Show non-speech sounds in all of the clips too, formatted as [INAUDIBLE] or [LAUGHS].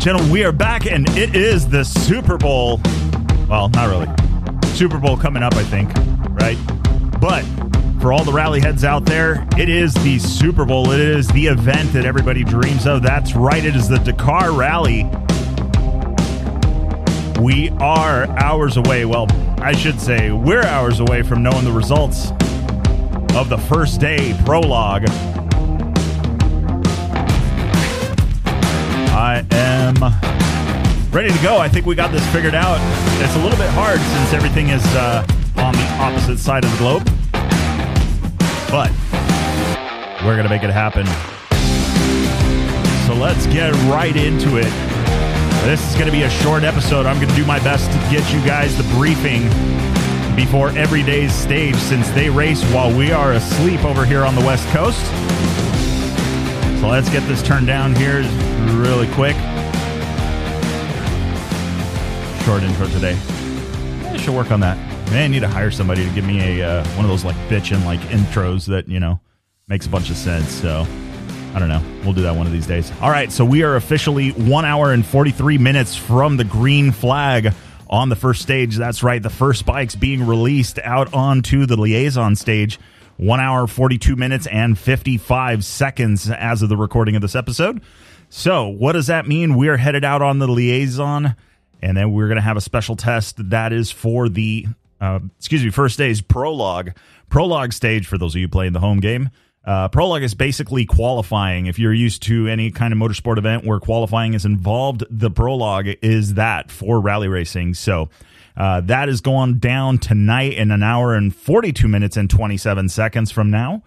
and gentlemen, we are back, and it is the Super Bowl. Well, not really. Super Bowl coming up, I think, right? But for all the rally heads out there, it is the Super Bowl. It is the event that everybody dreams of. That's right, it is the Dakar Rally. We are hours away. Well, I should say we're hours away from knowing the results of the first day prologue. I am ready to go. I think we got this figured out. It's a little bit hard since everything is uh, on the opposite side of the globe, but we're going to make it happen. So let's get right into it. This is going to be a short episode. I'm going to do my best to get you guys the briefing before every day's stage since they race while we are asleep over here on the West Coast. So let's get this turned down here really quick. Short intro today. I should work on that. I need to hire somebody to give me a uh, one of those like bitchin' like intros that you know makes a bunch of sense. So I don't know. We'll do that one of these days. All right. So we are officially one hour and forty three minutes from the green flag on the first stage. That's right. The first bikes being released out onto the liaison stage. One hour, 42 minutes, and 55 seconds as of the recording of this episode. So, what does that mean? We're headed out on the liaison, and then we're going to have a special test that is for the, uh, excuse me, first day's prologue. Prologue stage, for those of you playing the home game. Uh, prologue is basically qualifying. If you're used to any kind of motorsport event where qualifying is involved, the prologue is that for rally racing. So, uh, that is going down tonight in an hour and 42 minutes and 27 seconds from now.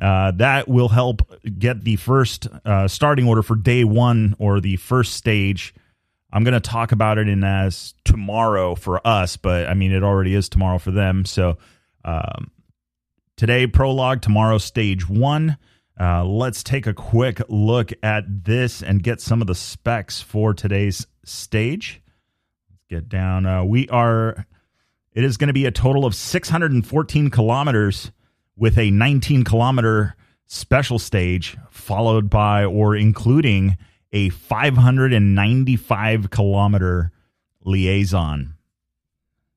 Uh, that will help get the first uh, starting order for day one or the first stage. I'm going to talk about it in as tomorrow for us, but I mean, it already is tomorrow for them. So um, today, prologue, tomorrow, stage one. Uh, let's take a quick look at this and get some of the specs for today's stage Let's get down. Uh, we are. It is going to be a total of 614 kilometers with a 19 kilometer special stage, followed by or including a 595 kilometer liaison.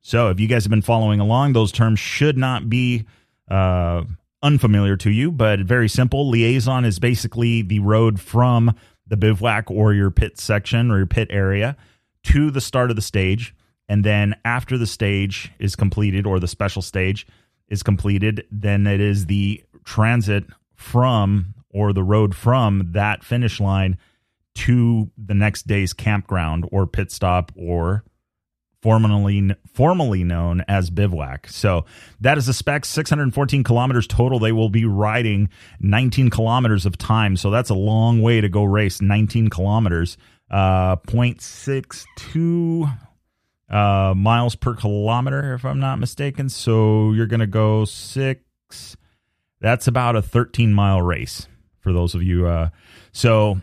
So, if you guys have been following along, those terms should not be uh, unfamiliar to you, but very simple. Liaison is basically the road from the bivouac or your pit section or your pit area to the start of the stage. And then after the stage is completed or the special stage is completed, then it is the transit from or the road from that finish line to the next day's campground or pit stop or formerly formerly known as bivouac. So that is the spec 614 kilometers total they will be riding 19 kilometers of time. So that's a long way to go race 19 kilometers uh, 0.62 uh, miles per kilometer, if I'm not mistaken. So you're going to go six. That's about a 13 mile race for those of you. Uh, so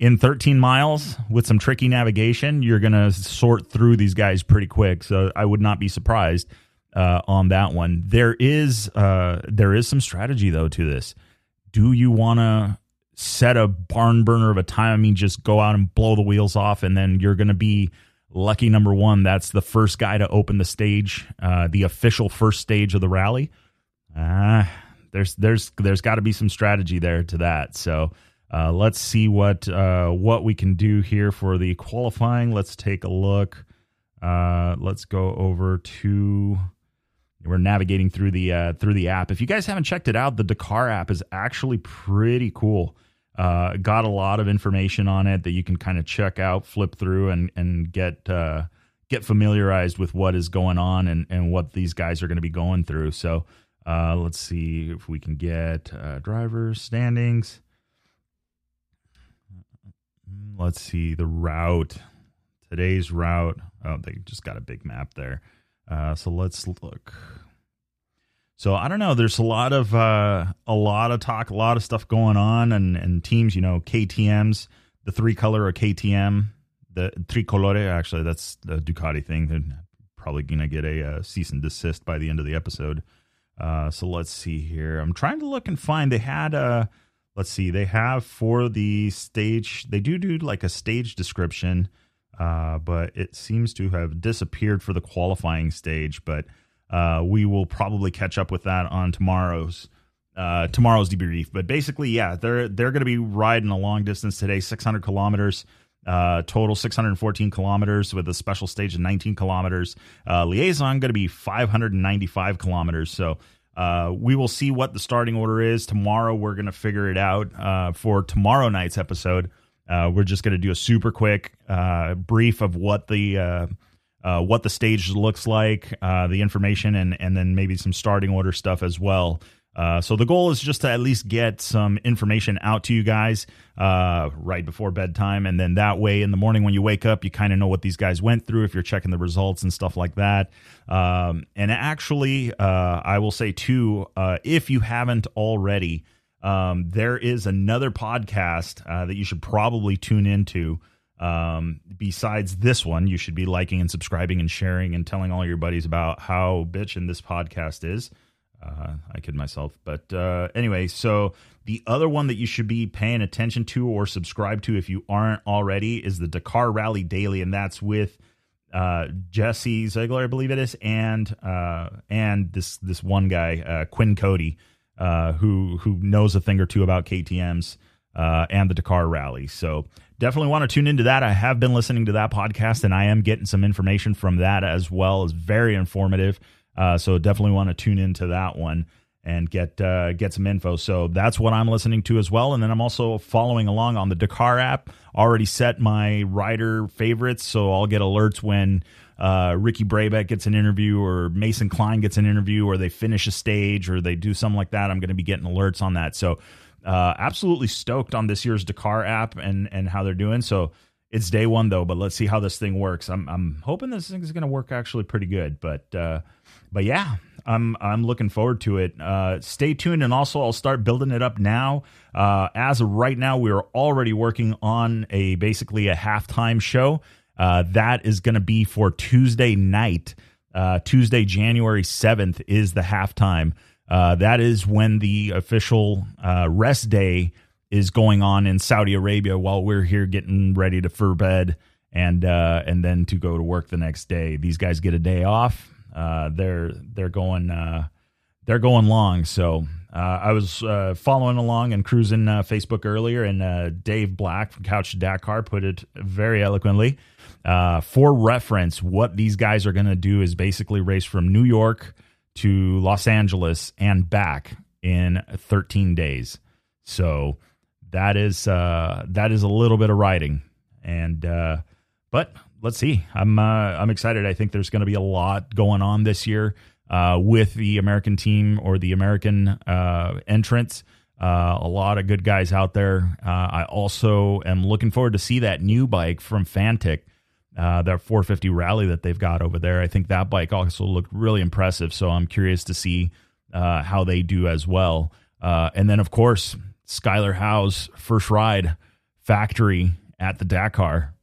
in 13 miles with some tricky navigation, you're going to sort through these guys pretty quick. So I would not be surprised uh, on that one. There is uh, there is some strategy though to this. Do you want to set a barn burner of a time. I mean, just go out and blow the wheels off, and then you're going to be lucky number one. That's the first guy to open the stage, uh, the official first stage of the rally. Uh, there's there's there's got to be some strategy there to that. So uh, let's see what uh, what we can do here for the qualifying. Let's take a look. Uh, let's go over to we're navigating through the uh, through the app. If you guys haven't checked it out, the Dakar app is actually pretty cool. Uh, got a lot of information on it that you can kind of check out, flip through, and and get uh, get familiarized with what is going on and and what these guys are going to be going through. So let's see if we can get drivers standings. Let's see the route. Today's route. Oh, they just got a big map there. Uh, so let's look. So I don't know. There's a lot of uh, a lot of talk, a lot of stuff going on, and and teams. You know, KTM's the three color or KTM, the tricolore. Actually, that's the Ducati thing. They're probably gonna get a, uh, cease and desist by the end of the episode. Uh, so let's see here. I'm trying to look and find. They had a let's see, they have for the stage, they do do like a stage description, uh, but it seems to have disappeared for the qualifying stage. But uh, we will probably catch up with that on tomorrow's uh, tomorrow's debrief. But basically, yeah, they're they're going to be riding a long distance today, 600 kilometers. Uh, total 614 kilometers with a special stage of 19 kilometers. Uh, liaison going to be 595 kilometers. So uh, we will see what the starting order is tomorrow. We're going to figure it out uh, for tomorrow night's episode. Uh, we're just going to do a super quick uh, brief of what the uh, what the stage looks like, the information, and and then maybe some starting order stuff as well. Uh, so the goal is just to at least get some information out to you guys uh, right before bedtime, and then that way in the morning when you wake up, you kind of know what these guys went through if you're checking the results and stuff like that. Um, and actually, uh, I will say too, uh, if you haven't already, um, there is another podcast uh, that you should probably tune into. Um, besides this one, you should be liking and subscribing and sharing and telling all your buddies about how bitchin' this podcast is. Uh, I kid myself. But uh, anyway, so the other one that you should be paying attention to or subscribe to if you aren't already is the Dakar Rally Daily, and that's with uh, Jesse Ziegler, I believe it is, and uh, and this this one guy, uh, Quinn Cody, uh, who who knows a thing or two about KTM's and the Dakar Rally. So definitely want to tune into that. I have been listening to that podcast, and I am getting some information from that as well. It's very informative. Uh, so definitely want to tune into that one and get uh, get some info. So that's what I'm listening to as well. And then I'm also following along on the Dakar app. Already set my rider favorites, so I'll get alerts when uh, Ricky Brabec gets an interview or Mason Klein gets an interview or they finish a stage or they do something like that. I'm going to be getting alerts on that. So uh, absolutely stoked on this year's Dakar app and and how they're doing. So it's day one though, but let's see how this thing works. I'm I'm hoping this thing is going to work actually pretty good, but. Uh, but yeah, I'm I'm looking forward to it. Uh, stay tuned, and also I'll start building it up now. Uh, as of right now, we are already working on a basically a halftime show. Uh, that is going to be for Tuesday night. Uh, Tuesday, January seventh, is the halftime. Uh, that is when the official uh, rest day is going on in Saudi Arabia, while we're here getting ready to fur bed and and then to go to work the next day. These guys get a day off uh, they're they're going uh, they're going long. So uh, I was uh, following along and cruising uh, Facebook earlier, and uh, Dave Black from Couch to Dakar put it very eloquently. for reference, what these guys are going to do is basically race from New York to Los Angeles and back in 13 days. So that is that is a little bit of riding, and but let's see. I'm uh, I'm excited. I think there's going to be a lot going on this year uh, with the American team or the American uh, entrants. Uh, a lot of good guys out there. Uh, I also am looking forward to see that new bike from Fantic, uh, that 450 Rally that they've got over there. I think that bike also looked really impressive. So I'm curious to see how they do as well. and then of course Skyler Howes' first ride factory at the Dakar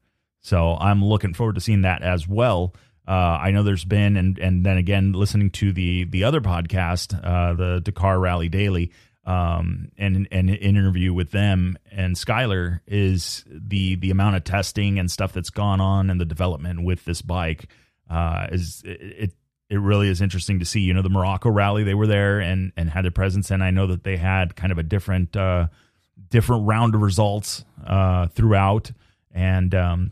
so I'm looking forward to seeing that as well. Uh, I know there's been, and and then again listening to the the other podcast, uh, the Dakar Rally Daily, um, and, and an interview with them and Skyler is the the amount of testing and stuff that's gone on and the development with this bike uh, is it it really is interesting to see. You know, the Morocco Rally they were there and and had their presence, and I know that they had kind of a different uh, different round of results uh, throughout, and um,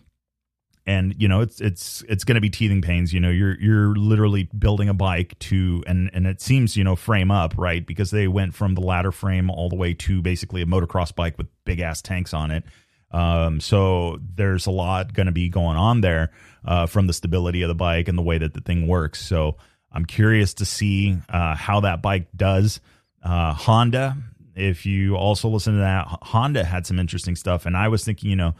and you know it's it's it's going to be teething pains you know you're you're literally building a bike to and and it seems you know frame up right because they went from the ladder frame all the way to basically a motocross bike with big ass tanks on it um, so there's a lot going to be going on there uh, from the stability of the bike and the way that the thing works. So i'm curious to see uh, how that bike does. Uh, honda if you also listen to that honda had some interesting stuff and i was thinking you know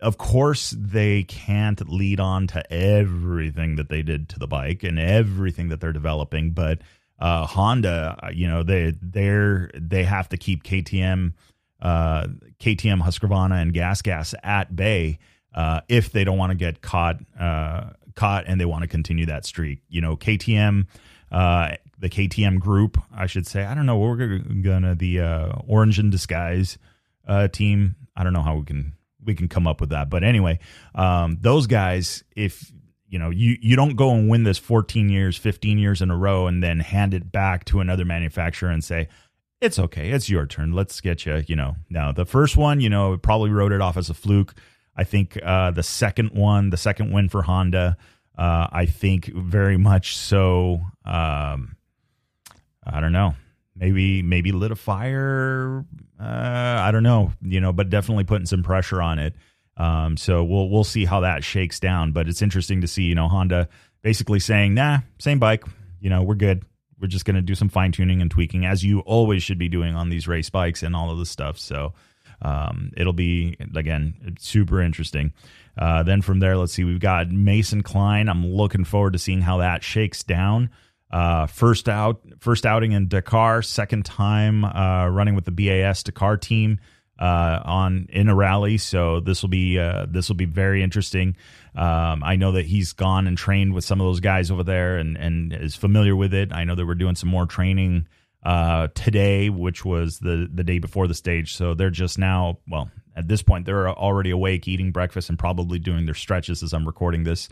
of course they can't lead on to everything that they did to the bike and everything that they're developing but uh, honda uh, you know they they're they have to keep ktm uh, ktm husqvarna and gas gas at bay uh, if they don't want to get caught uh, caught and they want to continue that streak you know ktm uh, the ktm group i should say i don't know we're gonna the orange in disguise uh, team. I don't know how we can we can come up with that, but anyway, um, those guys, if you know you you don't go and win this 14 years, 15 years in a row, and then hand it back to another manufacturer and say. It's okay. It's your turn. Let's get you. You know, now the first one, you know, probably wrote it off as a fluke. I think uh, the second one, the second win for Honda, uh, I think very much so. Um, I don't know. Maybe maybe lit a fire. Uh, I don't know. You know, but definitely putting some pressure on it. Um, so we'll we'll see how that shakes down. But it's interesting to see. You know, Honda basically saying, "Nah, same bike. You know, we're good. We're just going to do some fine tuning and tweaking, as you always should be doing on these race bikes and all of this stuff." So um, it'll be again super interesting. Uh, then from there, let's see, we've got Mason Klein. I'm looking forward to seeing how that shakes down. Uh, first out, first outing in Dakar, second time uh, running with the BAS Dakar team uh, on in a rally. So this will be uh, this will be very interesting. Um, I know that he's gone and trained with some of those guys over there and and is familiar with it. I know that we're doing some more training uh, today, which was the the day before the stage. So they're just now, well, at this point, they're already awake, eating breakfast, and probably doing their stretches as I'm recording this.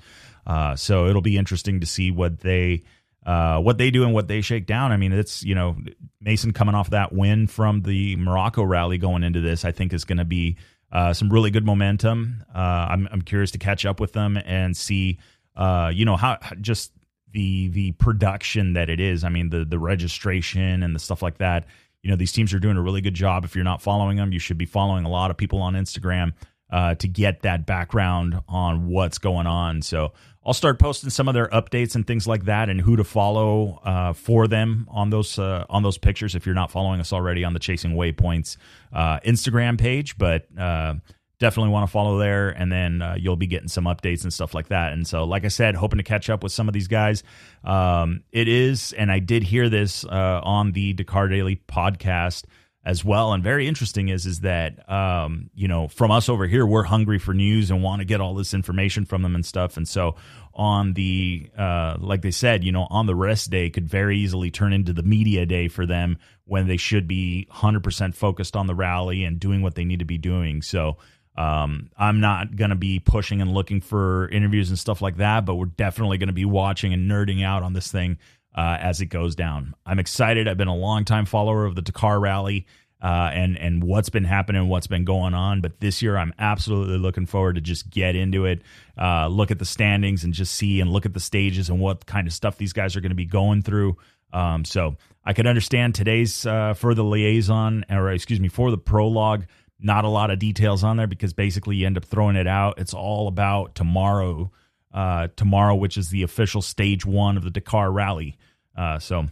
Uh, so it'll be interesting to see what they uh, what they do and what they shake down. I mean, it's you know Mason coming off that win from the Morocco rally going into this, I think is going to be uh, some really good momentum. Uh, I'm I'm curious to catch up with them and see uh, you know how just the the production that it is. I mean, the the registration and the stuff like that. You know, these teams are doing a really good job. If you're not following them, you should be following a lot of people on Instagram uh, to get that background on what's going on. So I'll start posting some of their updates and things like that, and who to follow uh, for them on those uh, on those pictures. If you're not following us already on the Chasing Waypoints uh, Instagram page, but uh, definitely want to follow there and then uh, you'll be getting some updates and stuff like that and so like i said hoping to catch up with some of these guys um, it is and i did hear this uh, on the dakar daily podcast as well. And very interesting is is that um, you know from us over here we're hungry for news and want to get all this information from them and stuff. And so on the uh, like they said you know on the rest day could very easily turn into the media day for them when they should be 100% focused on the rally and doing what they need to be doing. So um, I'm not going to be pushing and looking for interviews and stuff like that, but we're definitely going to be watching and nerding out on this thing uh, as it goes down. I'm excited. I've been a long time follower of the Dakar Rally uh, and and what's been happening, what's been going on. But this year, I'm absolutely looking forward to just get into it, uh, look at the standings, and just see and look at the stages and what kind of stuff these guys are going to be going through. Um, so I could understand today's uh, for the liaison, or excuse me, for the prologue not a lot of details on there because basically you end up throwing it out. It's all about tomorrow, uh, tomorrow, which is the official stage one of the Dakar Rally. Uh, so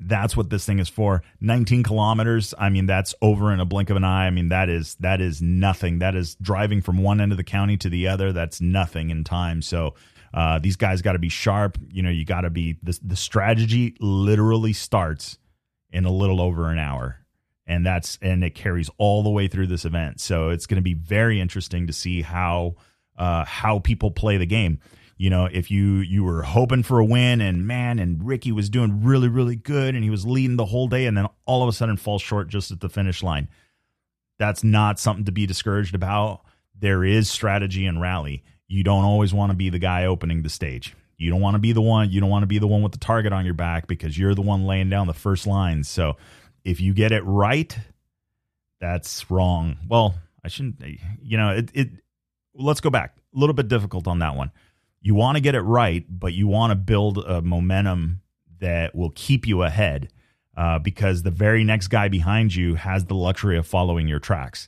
that's what this thing is for. 19 kilometers. I mean, that's over in a blink of an eye. I mean, that is that is nothing. That is driving from one end of the county to the other. That's nothing in time. So uh, these guys got to be sharp. You know, you got to be the the strategy literally starts in a little over an hour and that's and it carries all the way through this event. So it's going to be very interesting to see how uh, how people play the game. You know, if you you were hoping for a win and man, and Ricky was doing really really good and he was leading the whole day, and then all of a sudden falls short just at the finish line. That's not something to be discouraged about. There is strategy and rally. You don't always want to be the guy opening the stage. You don't want to be the one. You don't want to be the one with the target on your back because you're the one laying down the first lines. So if you get it right, that's wrong. Well, I shouldn't, you know, it, it let's go back. A little bit difficult on that one. You want to get it right, but you want to build a momentum that will keep you ahead uh, because the very next guy behind you has the luxury of following your tracks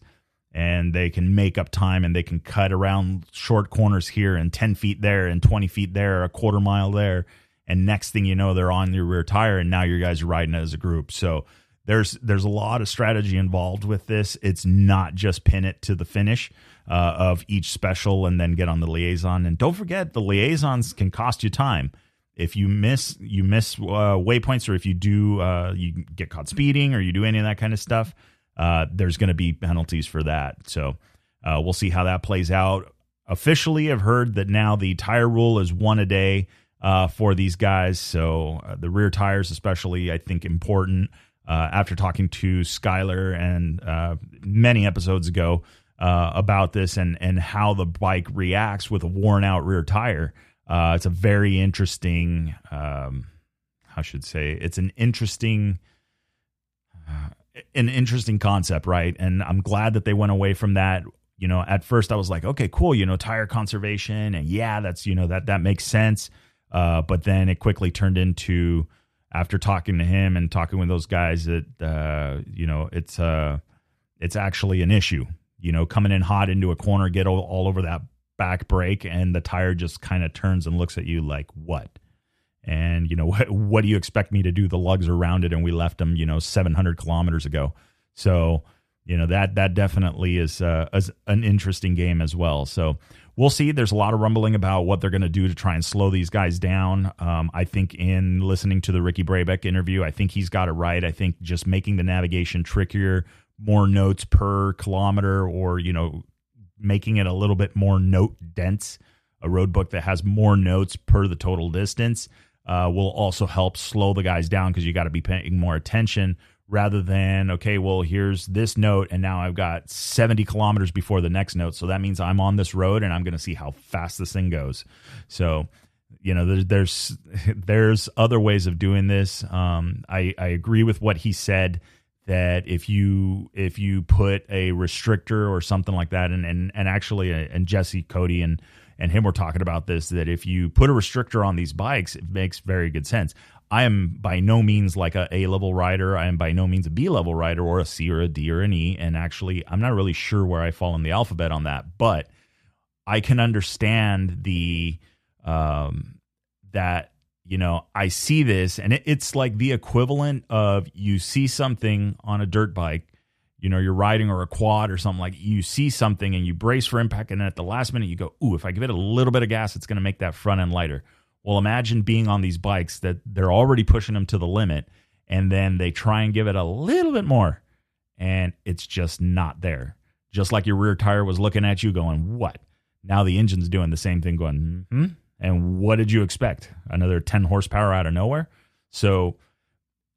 and they can make up time and they can cut around short corners here and 10 feet there and 20 feet there, a quarter mile there. And next thing you know, they're on your rear tire and now you guys are riding as a group. So, there's there's a lot of strategy involved with this. It's not just pin it to the finish uh, of each special and then get on the liaison. And don't forget, the liaisons can cost you time. If you miss you miss uh, waypoints, or if you do uh, you get caught speeding, or you do any of that kind of stuff, uh, there's going to be penalties for that. So uh, we'll see how that plays out. Officially, I've heard that now the tire rule is one a day uh, for these guys. So the rear tires, especially, I think important. Uh, after talking to Skyler and uh, many episodes ago uh, about this and and how the bike reacts with a worn out rear tire. Uh, it's a very interesting. Um, I should say it's an interesting. Uh, an interesting concept, right? And I'm glad that they went away from that. You know, at first I was like, okay, cool, you know, tire conservation, and yeah, that's you know that that makes sense. Uh, but then it quickly turned into after talking to him and talking with those guys that uh, you know it's uh it's actually an issue. You know, coming in hot into a corner, get all, all over that back brake, and the tire just kind of turns and looks at you like, "What?" And you know, [LAUGHS] what, what do you expect me to do? The lugs are rounded, and we left them, you know, 700 kilometers ago. So, you know that that definitely is, uh, an interesting game as well. So we'll see. There's a lot of rumbling about what they're going to do to try and slow these guys down. Um, I think in listening to the Ricky Brabec interview, I think he's got it right. I think just making the navigation trickier, more notes per kilometer, or you know, making it a little bit more note dense, a road book that has more notes per the total distance. Uh, will also help slow the guys down because you got to be paying more attention rather than okay well here's this note and now i've got 70 kilometers before the next note. So that means i'm on this road and i'm going to see how fast this thing goes. So you know there's there's, [LAUGHS] there's other ways of doing this. Um, I, I agree with what he said that if you if you put a restrictor or something like that and and, and actually uh, and jesse cody and and him were talking about this that if you put a restrictor on these bikes it makes very good sense I am by no means like a A level rider. I am by no means a B level rider or a C or a D or an E. And actually, I'm not really sure where I fall in the alphabet on that, but I can understand the um, that you know I see this, and it, it's like the equivalent of you see something on a dirt bike. You know, you're riding or a quad or something like you see something and you brace for impact, and then at the last minute you go, "Ooh, if I give it a little bit of gas, it's going to make that front end lighter." Well, imagine being on these bikes that they're already pushing them to the limit and then they try and give it a little bit more and it's just not there. Just like your rear tire was looking at you going, "What?" Now the engine's doing the same thing going, "Hmm?" And what did you expect? Another 10 horsepower out of nowhere? So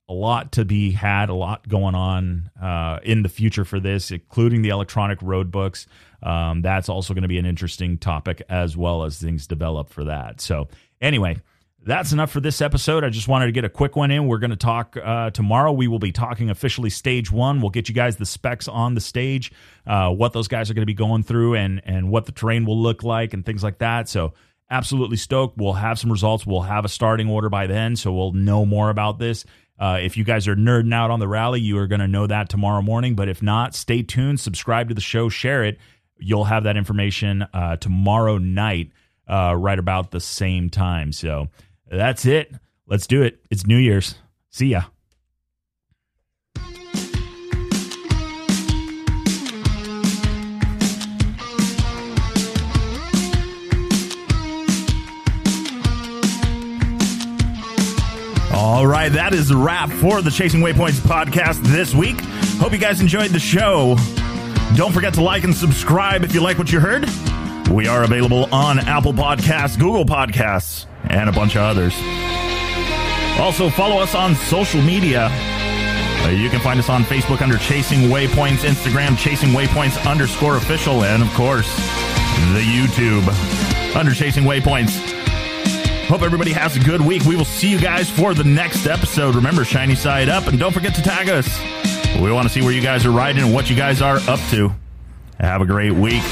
a lot to be had, a lot going on uh, in the future for this, including the electronic road books. Um, that's also going to be an interesting topic as well as things develop for that. So Anyway, that's enough for this episode. I just wanted to get a quick one in. We're going to talk uh, tomorrow. We will be talking officially stage one. We'll get you guys the specs on the stage, uh, what those guys are going to be going through, and and what the terrain will look like, and things like that. So absolutely stoked. We'll have some results. We'll have a starting order by then, so we'll know more about this. Uh, if you guys are nerding out on the rally, you are going to know that tomorrow morning. But if not, stay tuned, subscribe to the show, share it. You'll have that information uh, tomorrow night uh, right about the same time. So that's it. Let's do it. It's New Year's. See ya. All right, that is the wrap for the Chasing Waypoints podcast this week. Hope you guys enjoyed the show. Don't forget to like and subscribe if you like what you heard. We are available on Apple Podcasts, Google Podcasts, and a bunch of others. Also, follow us on social media. Uh, you can find us on Facebook under Chasing Waypoints, Instagram Chasing Waypoints underscore official, and of course, the YouTube under Chasing Waypoints. Hope everybody has a good week. We will see you guys for the next episode. Remember, shiny side up, and don't forget to tag us. We want to see where you guys are riding and what you guys are up to. Have a great week.